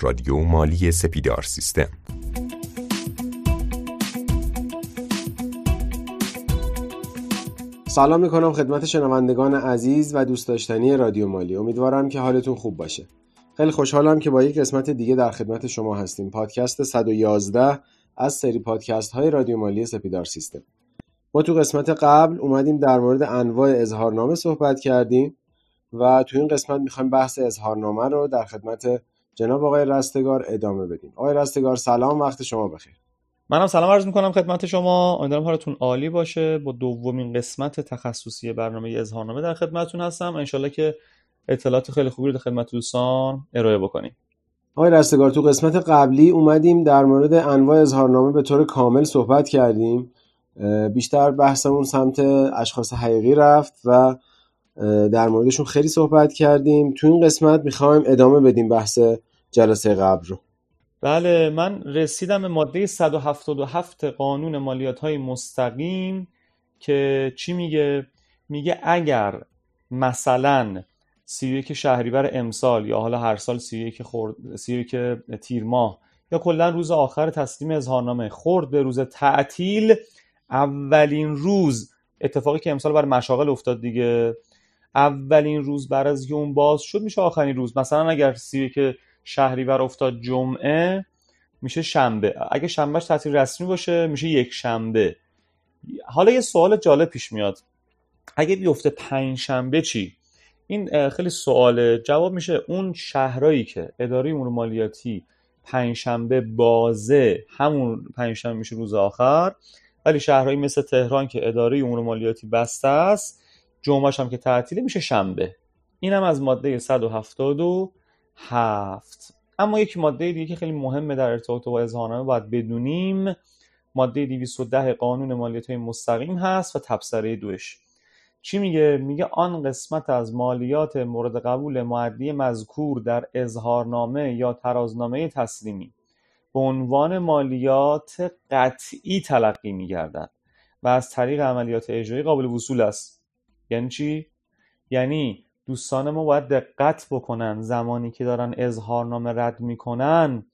رادیو مالی سپیدار سیستم. سلام می‌کنم خدمت شنوندگان عزیز و دوست داشتنی رادیو مالی. امیدوارم که حالتون خوب باشه. خیلی خوشحالم که با یک قسمت دیگه در خدمت شما هستیم. پادکست 111 از سری پادکست های رادیو مالی سپیدار سیستم. ما تو قسمت قبل اومدیم در مورد انواع اظهارنامه صحبت کردیم و تو این قسمت می‌خوایم بحث اظهارنامه رو در خدمت جناب آقای رستگار ادامه بدیم آقای رستگار سلام وقت شما بخیر. منم سلام عرض می‌کنم خدمت شما. امیدوارم حالتون عالی باشه. با دومین قسمت تخصصی برنامه اظهارنامه در خدمتتون هستم. انشالله که اطلاعات خیلی خوبی رو در خدمت دوستان ارائه بکنیم. آقای رستگار تو قسمت قبلی اومدیم در مورد انواع اظهارنامه به طور کامل صحبت کردیم. بیشتر بحثمون سمت اشخاص حقیقی رفت و در موردشون خیلی صحبت کردیم. تو این قسمت می‌خوایم ادامه بدیم بحث جلسه قبل رو. بله من رسیدم به ماده 177 قانون مالیات های مستقیم که چی میگه؟ میگه اگر مثلا 31 شهریور امسال یا حالا هر سال 31 خورد 31 تیر ماه یا کلا روز آخر تسلیم اظهارنامه خورد به روز تعطیل اولین روز اتفاقی که امسال برای مشاغل افتاد دیگه اولین روز بعد از یوم باز شد میشه آخرین روز. مثلا اگر سی که شهریور افتاد جمعه میشه شنبه. اگه شنبهش تعطیل رسمی باشه میشه یک شنبه. حالا یه سوال جالب پیش میاد. اگه بیفته پنج شنبه چی؟ این خیلی سواله. جواب میشه اون شهرهایی که اداره امور مالیاتی پنجشنبه بازه همون پنجشنبه میشه روز آخر. ولی شهرهایی مثل تهران که اداره امور مالیاتی بسته است جمعهش هم که تعطیله میشه شنبه. اینم از ماده 177 اما یک ماده دیگه که خیلی مهمه در ارتباط با اظهارنامه باید بدونیم ماده 210 قانون مالیات های مستقیم هست و تبصره دوش. چی میگه؟ میگه آن قسمت از مالیات مورد قبول معدی مذکور در اظهارنامه یا ترازنامه تسلیمی به عنوان مالیات قطعی تلقی میگردد و از طریق عملیات اجرایی قابل وصول است. یعنی چی؟ یعنی دوستان ما باید دقت بکنن زمانی که دارن اظهارنامه رد می‌کنن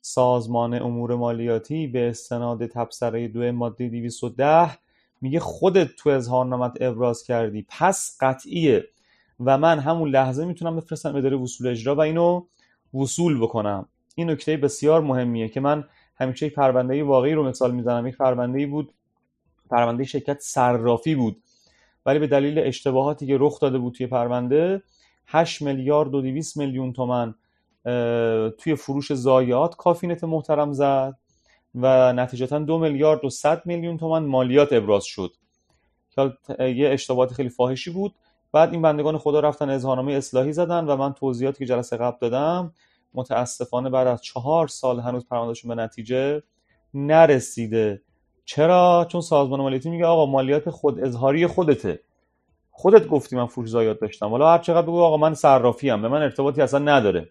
سازمان امور مالیاتی به استناد تبصره دو ماده 210 میگه خودت تو اظهارنامت ابراز کردی. پس قطعیه. و من همون لحظه می‌تونم بفرستم اداره وصول اجرا و اینو وصول بکنم. این نکته بسیار مهمیه که من همیشه یک پرونده واقعی رو مثال می‌زنم. یک پرونده بود پرونده شرکت صرافی بود. ولی به دلیل اشتباهاتی که رخ داده بود توی پرونده 8 میلیارد و 200 میلیون تومن توی فروش ضایعات کافینت محترم زد و نتیجتا دو میلیارد و 100 میلیون تومن مالیات ابراز شد. یه اشتباهات خیلی فاحشی بود. بعد این بندگان خدا رفتن اظهارنامه اصلاحی زدن و من توضیحاتی که جلسه قبل دادم متاسفانه بعد از چهار سال هنوز پروندهشون به نتیجه نرسیده. چرا؟ چون سازمان مالیاتی میگه آقا مالیات خود اظهاری خودته خودت گفتی من فروش زایات داشتم. حالا هر چقدر بگو آقا من صرافی ام به من ارتباطی اصلا نداره.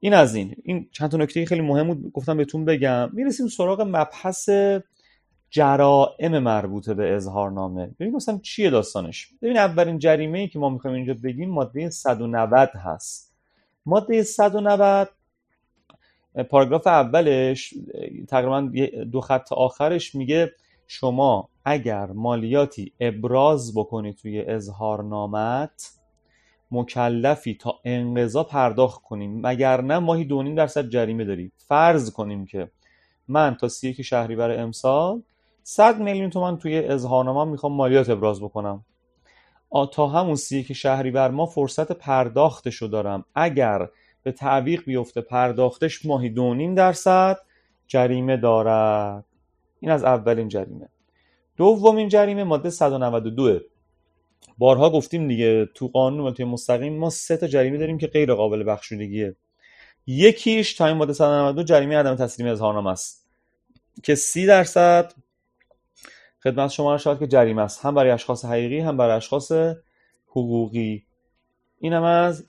این از این. این چند تا نکته خیلی مهم بود گفتم بهتون بگم. می‌رسیم سراغ مبحث جرائم مربوطه به اظهارنامه. ببین مثلا چیه داستانش؟ ببین اولین جریمه ای که ما می‌خوایم اینجا بگیم ماده 190 هست. ماده 190 پاراگراف اولش تقریبا دو خط آخرش میگه شما اگر مالیاتی ابراز بکنی توی اظهارنامت مکلفی تا انقضا پرداخت کنیم. مگر نه ماهی دونیم درصد جریمه داری فرض کنیم که من تا سی که شهریور امسال 100 میلیون تومن توی اظهارنامه می‌خوام مالیات ابراز بکنم. تا همون سی که شهریور ما فرصت پرداختشو دارم. اگر به تعویق بیفته پرداختش ماهی دونیم درصد جریمه دارد. این از اولین جریمه. دومین جریمه ماده 192 بارها گفتیم دیگه تو قانون مالیات مستقیم ما سه تا جریمه داریم که غیر قابل بخشودگیه. یکیش تا این ماده 192 جریمه عدم تسلیم اظهارنامه است که 30 درصد خدمت شما شاید که جریمه است. هم برای اشخاص حقیقی هم برای اشخاص حقوقی. اینم از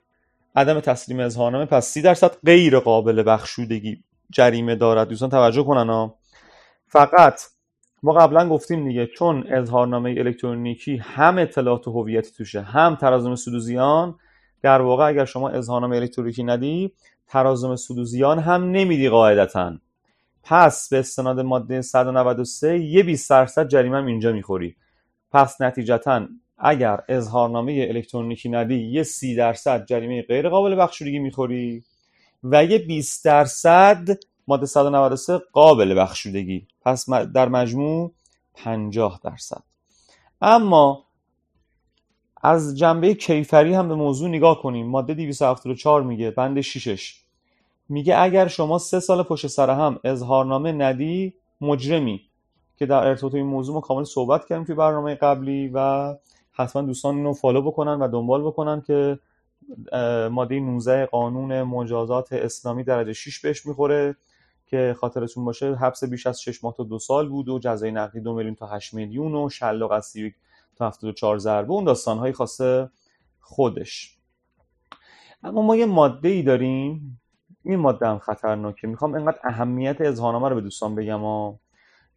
عدم تسلیم اظهارنامه پس 30 درصد غیر قابل بخشودگی جریمه دارد. دوستان توجه کنن ها. فقط ما قبلا گفتیم دیگه چون اظهارنامه الکترونیکی هم اطلاعات هویتی توشه هم ترازم سود و زیان در واقع اگر شما اظهارنامه الکترونیکی ندی ترازم سودوزیان هم نمیدی قاعدتا. پس به استناد ماده 193 یه 20 درصد جریمه هم اینجا می‌خوری. پس نتیجتا اگر اظهارنامه الکترونیکی ندی یه 30 درصد جریمه غیر قابل بخشودگی می‌خوری و یه 20 درصد ماده 193 قابل بخشودگی. پس در مجموع 50 درصد. اما از جنبه کیفری هم به موضوع نگاه کنیم. ماده 274 میگه بند 6 میگه اگر شما سه سال پشت سر هم اظهارنامه ندی مجرمی. که در ارتباط این موضوع ما کامل صحبت کردیم توی برنامه قبلی و حتما دوستان اینو فالو بکنن و دنبال بکنن که ماده 19 قانون مجازات اسلامی درجه 6 بهش می‌خوره که خاطرتون باشه حبس بیش از 6 ماه تا دو سال بود و جزای نقدی دو میلیون تا 8 میلیون و شلاق از 31 تا 74 ضربه. اون داستانهایی خاصه خودش. اما ما یه ماده ای داریم. این ماده هم خطرناکه. می‌خوام اینقدر اهمیت اظهارنامه رو به دوستان بگم ها.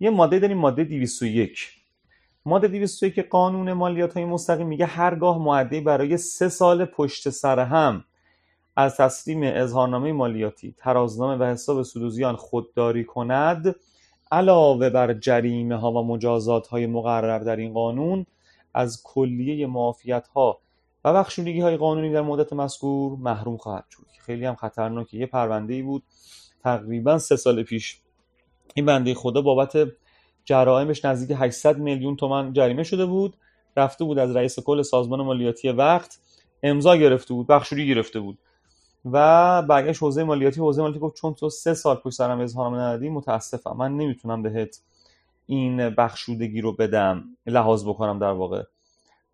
یه ماده داریم ماده 201 ماده 201 قانون مالیات های مستقیم میگه هرگاه معدی برای سه سال پشت سر هم از تسلیم اظهارنامه مالیاتی ترازنامه و حساب سودوزیان خودداری کند علاوه بر جریمه ها و مجازات های مقرر در این قانون از کلیه معافیت ها و بخشودگی های قانونی در مدت مذکور محروم خواهد شد. خیلی هم خطرناکه. یه پرونده ای بود تقریبا سه سال پیش. این بنده خدا بابت جرائمش نزدیک 800 میلیون تومن جریمه شده بود رفته بود از رئیس کل سازمان مالیاتی وقت امضا گرفته بود بخشوری گرفته بود. و برگشت حوزه مالیاتی حوزه مالیاتی گفت چون تو سه سال پشت سرم اظهارنامه ندادی متاسفم. من نمی‌تونم بهت این بخشودگی رو بدم لحاظ بکنم در واقع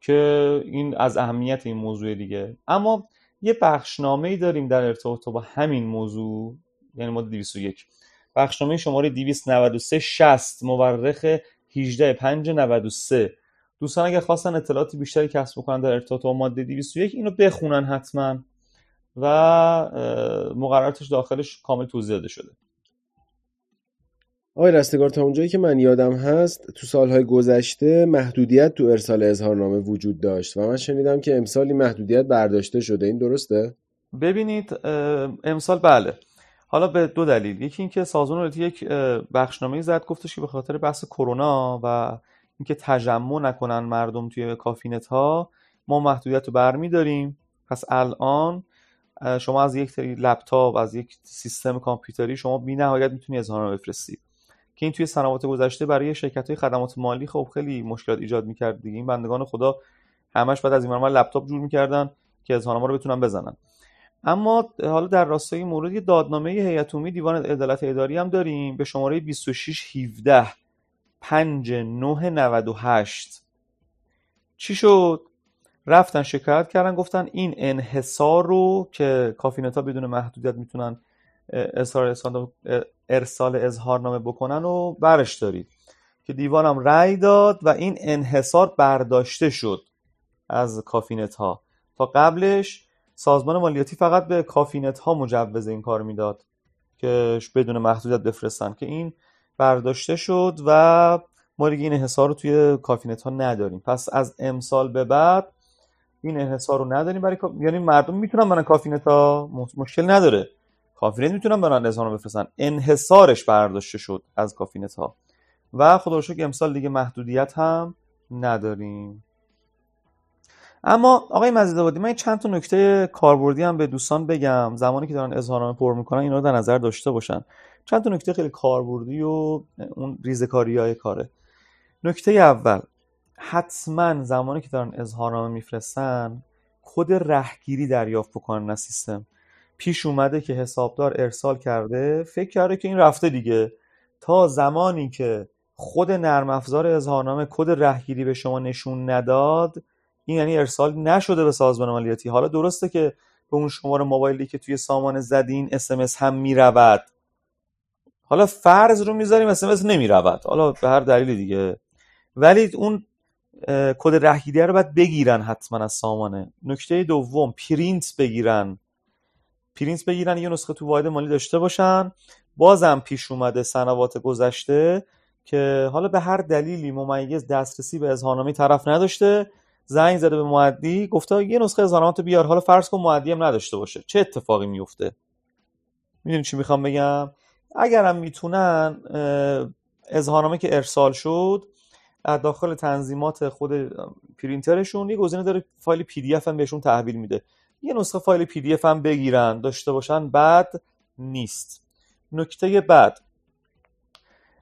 که این از اهمیت این موضوع دیگه. اما یه بخشنامه ای داریم در ارتباط با همین موضوع یعنی ماده 201 بخشنامه شماره 293 60 مورخ 18 5 93 دوستان اگر خواستن اطلاعات بیشتری کسب بکنن در ارتباط با ماده 201 اینو بخونن حتما و مقرراتش داخلش کامل توضیح داده شده. آقای رستگار تا اونجایی که من یادم هست تو سالهای گذشته محدودیت تو ارسال اظهارنامه وجود داشت و من شنیدم که امسالی محدودیت برداشته شده. این درسته؟ ببینید امسال بله. حالا به دو دلیل. یکی اینکه سازمان مالیاتی یک بخشنامه زد گفتش که به خاطر بحث کرونا و اینکه تجمع نکنن مردم توی کافینت ها ما محدودیت رو برمیداریم. پس الان شما از یک لپتاپ از یک سیستم کامپیوتری شما بی نهایت می‌تونی اظهارنامه بفرستید که این توی سنوات گذشته برای شرکت های خدمات مالی خب خیلی مشکلات ایجاد می‌کرد دیگه این بندگان خدا همش بعد از این لپتاپ جور می‌کردن که اظهارنامه رو بتونن بزنن. اما حالا در راستای مورد یه دادنامه هیئت عمومی دیوان عدالت اداری هم داریم به شماره 2617 5998 چی شد؟ رفتن شکایت کردن گفتن این انحصار رو که کافینت ها بدون محدودیت می‌تونن ارسال اظهارنامه بکنن و برش دارید. که دیوانم رأی داد و این انحصار برداشته شد از کافینت ها تا قبلش سازمان مالیاتی فقط به کافینت ها مجوز این کار می‌داد که بدون محدودیت بفرستن که این برداشته شد و ما دیگه این انحصار رو توی کافینت ها نداریم. پس از امسال به بعد این انحصار رو نداریم برای یعنی مردم می‌تونن برن کافینت ها مشکل نداره. کافینت می‌تونن برن اظهار بفرستن. انحصارش برداشته شد از کافینت ها و خدا رو امسال دیگه محدودیت هم نداریم. اما آقای مزید من چند تا نکته کاربردی هم به دوستان بگم. زمانی که دارن اظهارنامه پر می‌کنن اینا رو در نظر داشته باشن. چند تا نکته خیلی کاربردی و اون ریزکاری های کاره. نکته اول حتما زمانی که دارن اظهارنامه میفرستن کد رهگیری دریافت بکنن از سیستم. پیش اومده که حسابدار ارسال کرده فکر کرده که این رفته دیگه. تا زمانی که خود نرم افزار اظهارنامه کد رهگیری به شما نشون نداد این یعنی ارسال نشده به سازمان مالیاتی. حالا درسته که به اون شماره موبایلی که توی سامان زدین اسمس هم می‌رود. حالا فرض رو می‌ذاریم اسمس نمی‌رود. حالا به هر دلیل دیگه. ولی اون کد رهگیری رو باید بگیرن حتما از سامانه نکته دوم پرینت بگیرن. پرینت بگیرن یه نسخه تو واحد مالی داشته باشن. بازم پیش اومده سنوات گذشته که حالا به هر دلیلی ممیز دسترسی به اظهارنامه طرف نداشته. زنگ زده به مودی گفته یه نسخه اظهارنامه بیار حالا فرض کن مودی هم نداشته باشه. چه اتفاقی میفته می‌دونی چی می‌خوام بگم؟ اگرم می‌تونن اظهارنامه که ارسال شد از داخل تنظیمات خود پرینترشون یه گزینه داره فایل PDF هم بهشون تحویل میده. یه نسخه فایل PDF هم بگیرن داشته باشن بد نیست. نکته بعد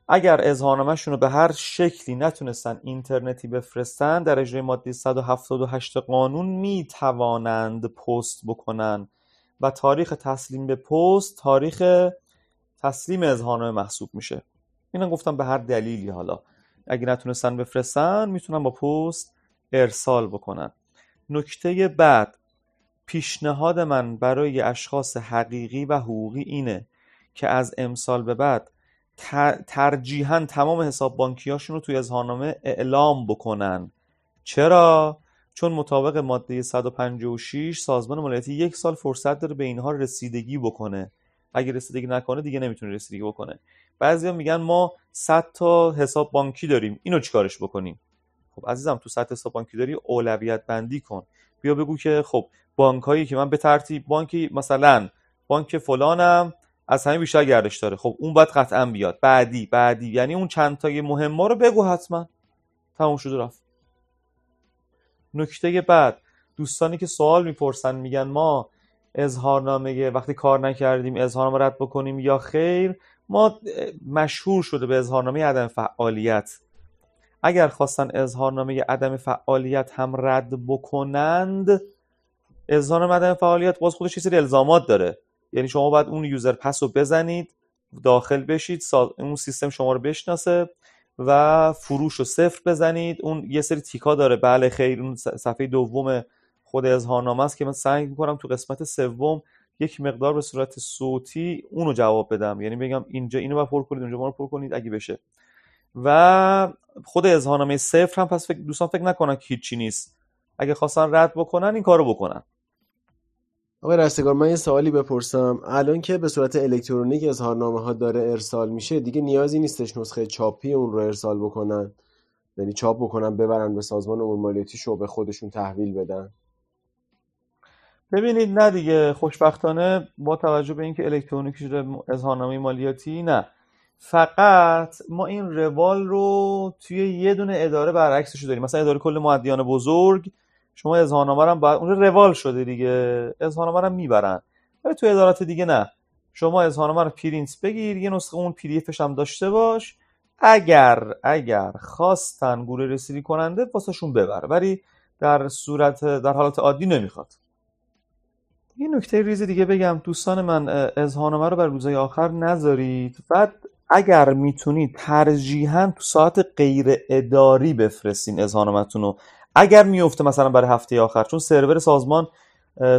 اگر اظهارنامهشون به هر شکلی نتونستن اینترنتی بفرستن در اجرای ماده 178 قانون می‌توانند پست بکنن. و تاریخ تسلیم به پست تاریخ تسلیم اظهارنامه محسوب میشه. اینا گفتم به هر دلیلی حالا. اگه نتونستن بفرستن می‌تونن با پست ارسال بکنن. نکته بعد پیشنهاد من برای اشخاص حقیقی و حقوقی اینه که از امسال به بعد ترجیحاً تمام حساب بانکیاشون رو توی اظهارنامه اعلام بکنن. چرا؟ چون مطابق ماده 156 سازمان مالیاتی یک سال فرصت داره به اینها رسیدگی بکنه. اگه رسیدگی نکنه دیگه نمی‌تونه رسیدگی بکنه. بعضیا میگن ما 100 تا حساب بانکی داریم اینو چیکارش بکنیم؟ خب عزیزم تو 100 حساب بانکی داری اولویت بندی کن. بیا بگو که خب بانک هایی که من به ترتیب بانکی مثلا بانک فلانم از همه بیشتر گردش داره. خب اون باید قطعا بیاد. بعدی بعدی. یعنی اون چند تای مهم رو بگو حتما. تموم شده رفت. نکته بعد. دوستانی که سوال می‌پرسن میگن ما اظهارنامه وقتی کار نکردیم اظهارنامه رد بکنیم یا خیر؟ ما مشهور شده به اظهارنامه عدم فعالیت. اگر خواستن اظهارنامه عدم فعالیت هم رد بکنند اظهارنامه عدم فعالیت باز خودش یه سری الزامات داره. یعنی شما باید اون یوزر پس رو بزنید داخل بشید اون سیستم شما رو بشناسه و فروش رو صفر بزنید. اون یه سری تیکا داره. بله خیر اون صفحه دوم خود اظهارنامه است که من سعی می‌کنم تو قسمت سوم یک مقدار به صورت صوتی اونو جواب بدم. یعنی بگم اینجا اینو پر کنید اونجا ما رو پر کنید اگه بشه. و خود اظهارنامه صفر هم پس فکر دوستان فکر نکنن که هیچی نیست. اگه خواستن رد بکنن این کارو بکنن. آقای رستگار من یه سوالی بپرسم. الان که به صورت الکترونیک اظهارنامه ها داره ارسال میشه دیگه نیازی نیستش نسخه چاپی اون رو ارسال بکنن. یعنی چاپ بکنن ببرن به سازمان امور مالیاتی شعبه خودشون تحویل بدن. ببینید نه دیگه خوشبختانه با توجه به اینکه الکترونیکی شده اظهارنامه مالیاتی نه. فقط ما این روال رو توی یه دونه اداره برعکسش داریم. مثلا اداره کل معدیان بزرگ شما اظهارنامه رو باید اون روال شده دیگه. اظهارنامه رو می‌برن. ولی تو ادارات دیگه نه. شما اظهارنامه رو پرینت بگیر یه نسخه اون پی هم داشته باش. اگر اگر خواستن گروه رسیدگی کننده واسهشون ببر. ولی در صورت در حالت عادی نمی‌خواد. یه نکته ریز دیگه بگم. دوستان من اظهارنامه رو بر روزهای آخر نذارید. بعد اگر می‌تونید ترجیحاً تو ساعت غیر اداری بفرستین اظهارنامه‌تون رو. اگر میفته مثلا برای هفته آخر چون سرور سازمان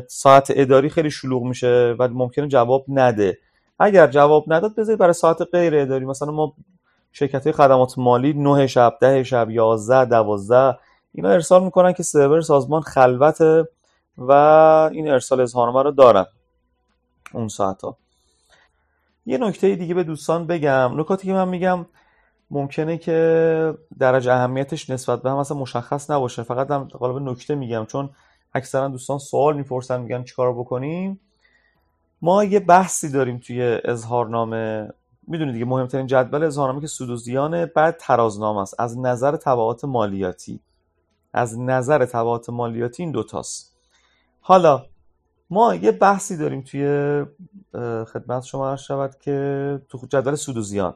ساعت اداری خیلی شلوغ میشه و ممکنه جواب نده. اگر جواب نداد بذارید برای ساعت غیر اداری. مثلا ما شرکت خدمات مالی 9 شب 10 شب 11 12 اینا ارسال می‌کنن که سرور سازمان خلوته و این ارسال اظهارنامه رو دارن اون ساعت ها یه نکته دیگه به دوستان بگم. نکاتی که من میگم ممکنه که درجه اهمیتش نسبت به هم اصلا مشخص نباشه. فقط هم قالب نکته میگم چون اکثرا دوستان سوال می‌پرسن میگن چیکار بکنیم؟ ما یه بحثی داریم توی اظهارنامه. می‌دونید دیگه مهمترین جدول اظهارنامه که سود و زیانه بعد ترازنامه است. از نظر تبعات مالیاتی. از نظر تبعات مالیاتی این دوتاست. حالا ما یه بحثی داریم توی خدمت شما شود که تو جدول سود و زیان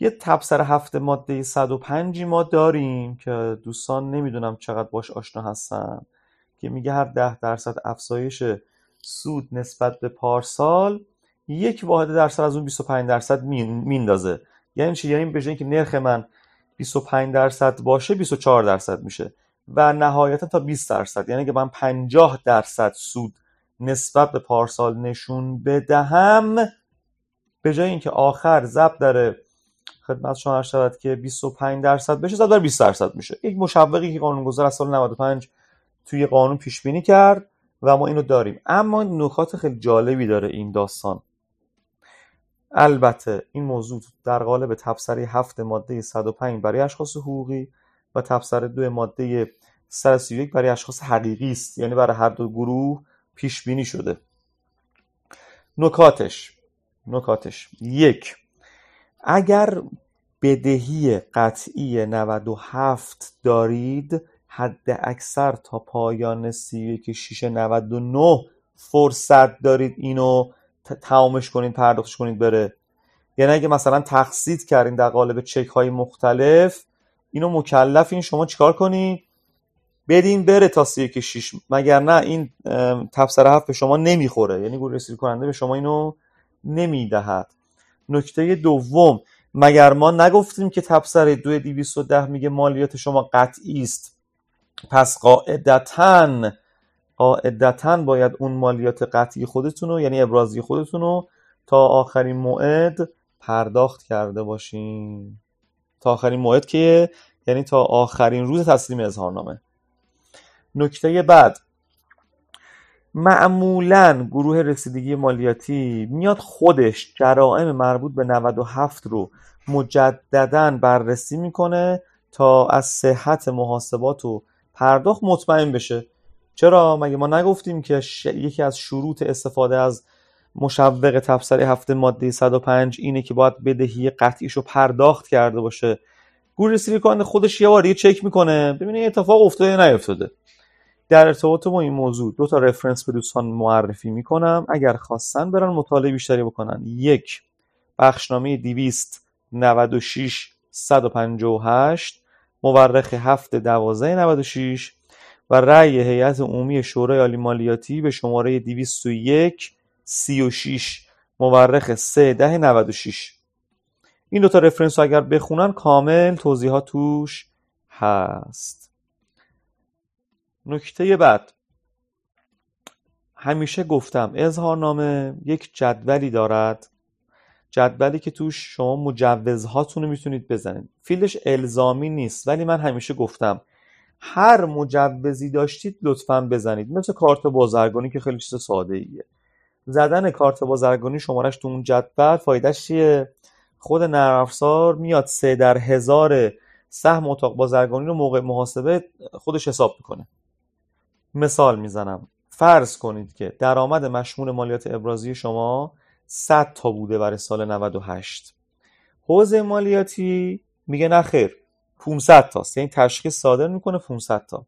یه تبصر هفته ماده 105 ما داریم که دوستان نمی‌دونم چقدر باش آشنا هستن که میگه هر ده درصد افزایش سود نسبت به پارسال یک واحد درصد از اون 25 درصد میندازه. یعنی چی؟ یعنی به که نرخ من 25 درصد باشه 24 درصد میشه و نهایتا تا 20 درصد. یعنی که من 50 درصد سود نسبت به پارسال نشون بدهم به جای اینکه آخر ضبط داره خدمت شما شود که 25 درصد بشه ضرب 20 درصد میشه. یک مشوقی که قانونگذار از سال 95 توی قانون پیش بینی کرد و ما اینو داریم. اما نکات خیلی جالبی داره این داستان. البته این موضوع در قالب تبصره هفت ماده 105 برای اشخاص حقوقی و تبصره دو ماده 131 برای اشخاص حقیقی است. یعنی برای هر دو گروه پیش بینی شده. نکاتش. نکاتش. یک. اگر بدهی قطعی 97 دارید حد اکثر تا پایان 31 6 99 فرصت دارید اینو تمامش کنید پرداختش کنید بره. یعنی اگه مثلا تقسیط کردین در قالب چک های مختلف اینو مکلفین شما چیکار کنید بدین بره تا سی که شیش. مگر نه این تفسر هفت به شما نمی‌خوره. یعنی گروه رسیدی کننده به شما اینو نمی‌دهد. نکته دوم مگر ما نگفتیم که تبصره دو دیویست و ده میگه مالیات شما قطعی است؟ پس قاعدتا قاعدتا باید اون مالیات قطعی خودتون رو یعنی ابرازی خودتون رو تا آخرین موعد پرداخت کرده باشین. تا آخرین موعد که یعنی تا آخرین روز تسلیم اظهارنامه. نکته بعد معمولا گروه رسیدگی مالیاتی میاد خودش جرائم مربوط به 97 رو مجددا بررسی می‌کنه تا از صحت محاسبات و پرداخت مطمئن بشه. چرا؟ مگه ما نگفتیم که یکی از شروط استفاده از مشوق تفسیر هفته ماده 105 اینه که باید بدهی قطعیشو پرداخت کرده باشه؟ گروه رسیدگی کننده خودش یه بار چک می‌کنه ببینه اتفاق افتاده یا نیفتاده. در ارتباط با این موضوع دو تا رفرنس به دوستان معرفی می‌کنم. اگر خواستن برن مطالعه بیشتری بکنن. یک بخشنامه 296 158 مورخ 7 12 96 و رأی هیئت عمومی شورای عالی مالیاتی به شماره 201 36 مورخ 3 ده 96 این دوتا رفرنس رو اگر بخونن کامل توضیحات توش هست. نکته بعد. همیشه گفتم اظهارنامه یک جدولی دارد جدولی که توش شما مجوزهاتون رو می‌تونید بزنید. فیلدش الزامی نیست ولی من همیشه گفتم هر مجوزی داشتید لطفا بزنید. مثل کارت بازرگانی که خیلی چیز ساده ایه زدن کارت بازرگانی شمارش تو اون جدول فایدهش چیه؟ خود نرم میاد سه در هزار سهم اتاق بازرگانی رو موقع محاسبه خودش حساب می‌کنه. مثال می‌زنم. فرض کنید که درآمد مشمول مالیات ابرازی شما 100 تا بوده برای سال 98 حوزه مالیاتی میگه نه خیر 500 تاست یعنی تشخیص صادر می‌کنه 500 تا.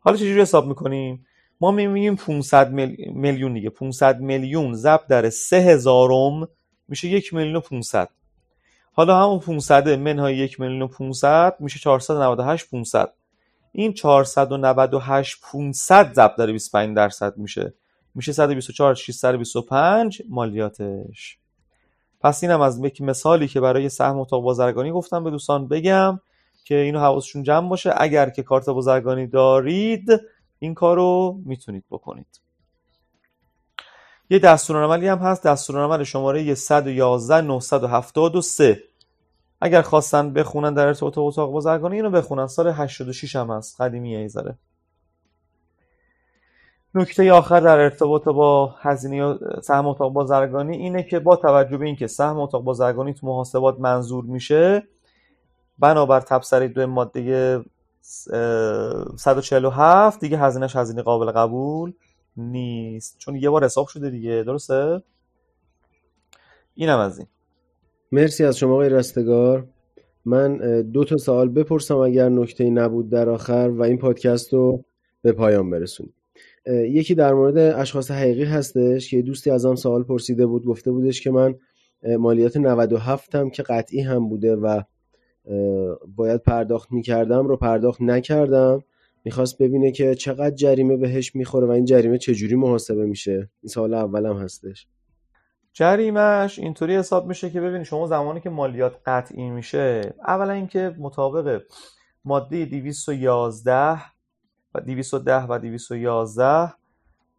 حالا چجوری حساب می‌کنیم؟ ما میگیم 500 میلیون دیگه. 500 میلیون ضرب در 3000 میشه 1 میلیون و 500 حالا همون 500 منهای 1 میلیون و 500 میشه 498 500 این 498 500 ضرب در 25 درصد میشه. میشه 124 625 مالیاتش. پس اینم از یک مثالی که برای سهم اتاق بازرگانی گفتم به دوستان بگم که اینو حواسشون جمع باشه. اگر که کارت بازرگانی دارید این کارو می‌تونید بکنید. یه دستورالعملی هم هست. دستورالعمل شماره 111 973 اگر خواستن بخونن در ارتباط اتاق بازرگانی اینو بخونن. سال 86 هم هست. قدیمیه ایزاره نکته آخر در ارتباط با هزینه سهم اتاق بازرگانی اینه که با توجه به اینکه سهم اتاق بازرگانی تو محاسبات منظور میشه بنابر تبصره دو ماده 147 دیگه هزینهش هزینه قابل قبول نیست. چون یه بار حساب شده دیگه. درسته؟ اینم از این. مرسی از شما آقای رستگار. من دو تا سوال بپرسم اگر نکته نبود در آخر و این پادکست رو به پایان برسونیم. یکی در مورد اشخاص حقیقی هستش که دوستی از هم سوال پرسیده بود گفته بودش که من مالیات 97 هم که قطعی هم بوده و باید پرداخت می‌کردم رو پرداخت نکردم. می‌خواست ببینه که چقدر جریمه بهش می‌خوره و این جریمه چجوری محاسبه میشه. این سوال اولم هستش. جریمش اینطوری حساب میشه که ببینید شما زمانی که مالیات قطعی میشه اولا اینکه مطابق ماده 211 و 210 و 211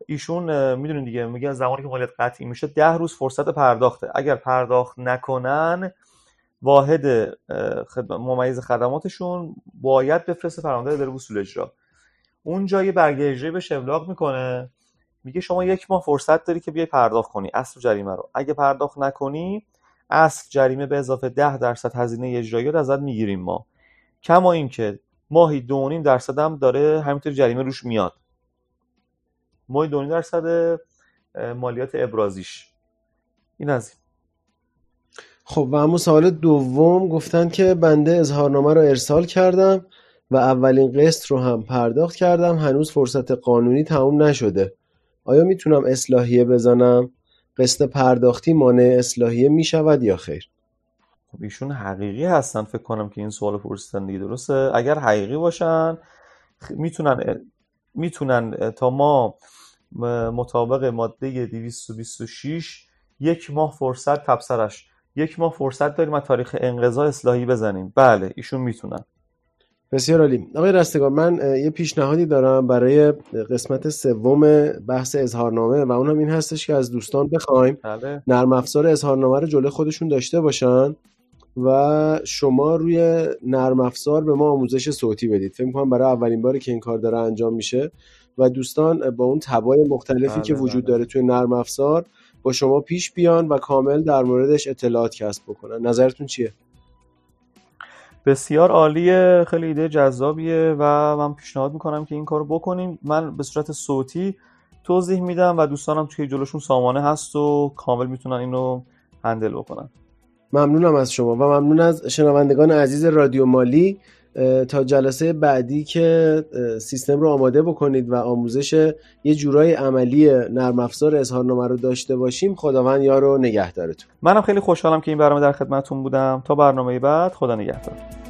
ایشون می‌دونید دیگه میگن زمانی که مالیات قطعی میشه ده روز فرصت پرداخته. اگر پرداخت نکنن واحد ممیز خدماتشون باید بفرسته فرمانده اداره اصول اجرا اونجا یه برگه اجرایی بهش ابلاغ می‌کنه. میگه شما یک ماه فرصت داری که بیای پرداخت کنی اصل جریمه رو. اگه پرداخت نکنی اصل جریمه به اضافه ده درصد هزینه اجرایی ازت می‌گیریم ما. کما اینکه ماهی دو نیم درصد هم داره همینطور جریمه روش میاد. ماهی دو نیم درصد مالیات ابرازیش. این از این. خب و اما سوال دوم گفتن که بنده اظهارنامه رو ارسال کردم و اولین قسط رو هم پرداخت کردم. هنوز فرصت قانونی تموم نشده. آیا می‌تونم اصلاحیه بزنم؟ قسط پرداختی مانع اصلاحیه می‌شود یا خیر؟ خب ایشون حقیقی هستن فکر کنم که این سوال پرسیدن دیگه درسته؟ اگر حقیقی باشن می‌تونن می‌تونن تا ما مطابق ماده 226 یک ماه فرصت تبصرش یک ماه فرصت داریم از تاریخ انقضا اصلاحی بزنیم. بله ایشون می‌تونن. بسیار عالی آقای رستگار من یه پیشنهادی دارم برای قسمت سوم بحث اظهارنامه و اون هم این هستش که از دوستان بخوایم بله. نرم افزار اظهارنامه رو جلوی خودشون داشته باشن و شما روی نرم افزار به ما آموزش صوتی بدید فکر کنم برای اولین باری که این کار داره انجام میشه و دوستان با اون تبای مختلفی که بله، وجود بله. داره توی نرم افزار با شما پیش بیان و کامل در موردش اطلاعات کسب بکنن نظرتون چیه بسیار عالیه خیلی ایده جذابیه و من پیشنهاد می‌کنم که این کارو بکنیم. من به صورت صوتی توضیح میدم و دوستانم توی جلوشون سامانه هست و کامل می‌تونن اینو هندل بکنن. ممنونم از شما و ممنون از شنوندگان عزیز رادیو مالی. تا جلسه بعدی که سیستم رو آماده بکنید و آموزش یه جورای عملی نرم افزار اظهارنامه رو داشته باشیم خداوند یارو نگهدارتون. منم خیلی خوشحالم که این برنامه در خدمتتون بودم. تا برنامه بعد خدا نگهدار.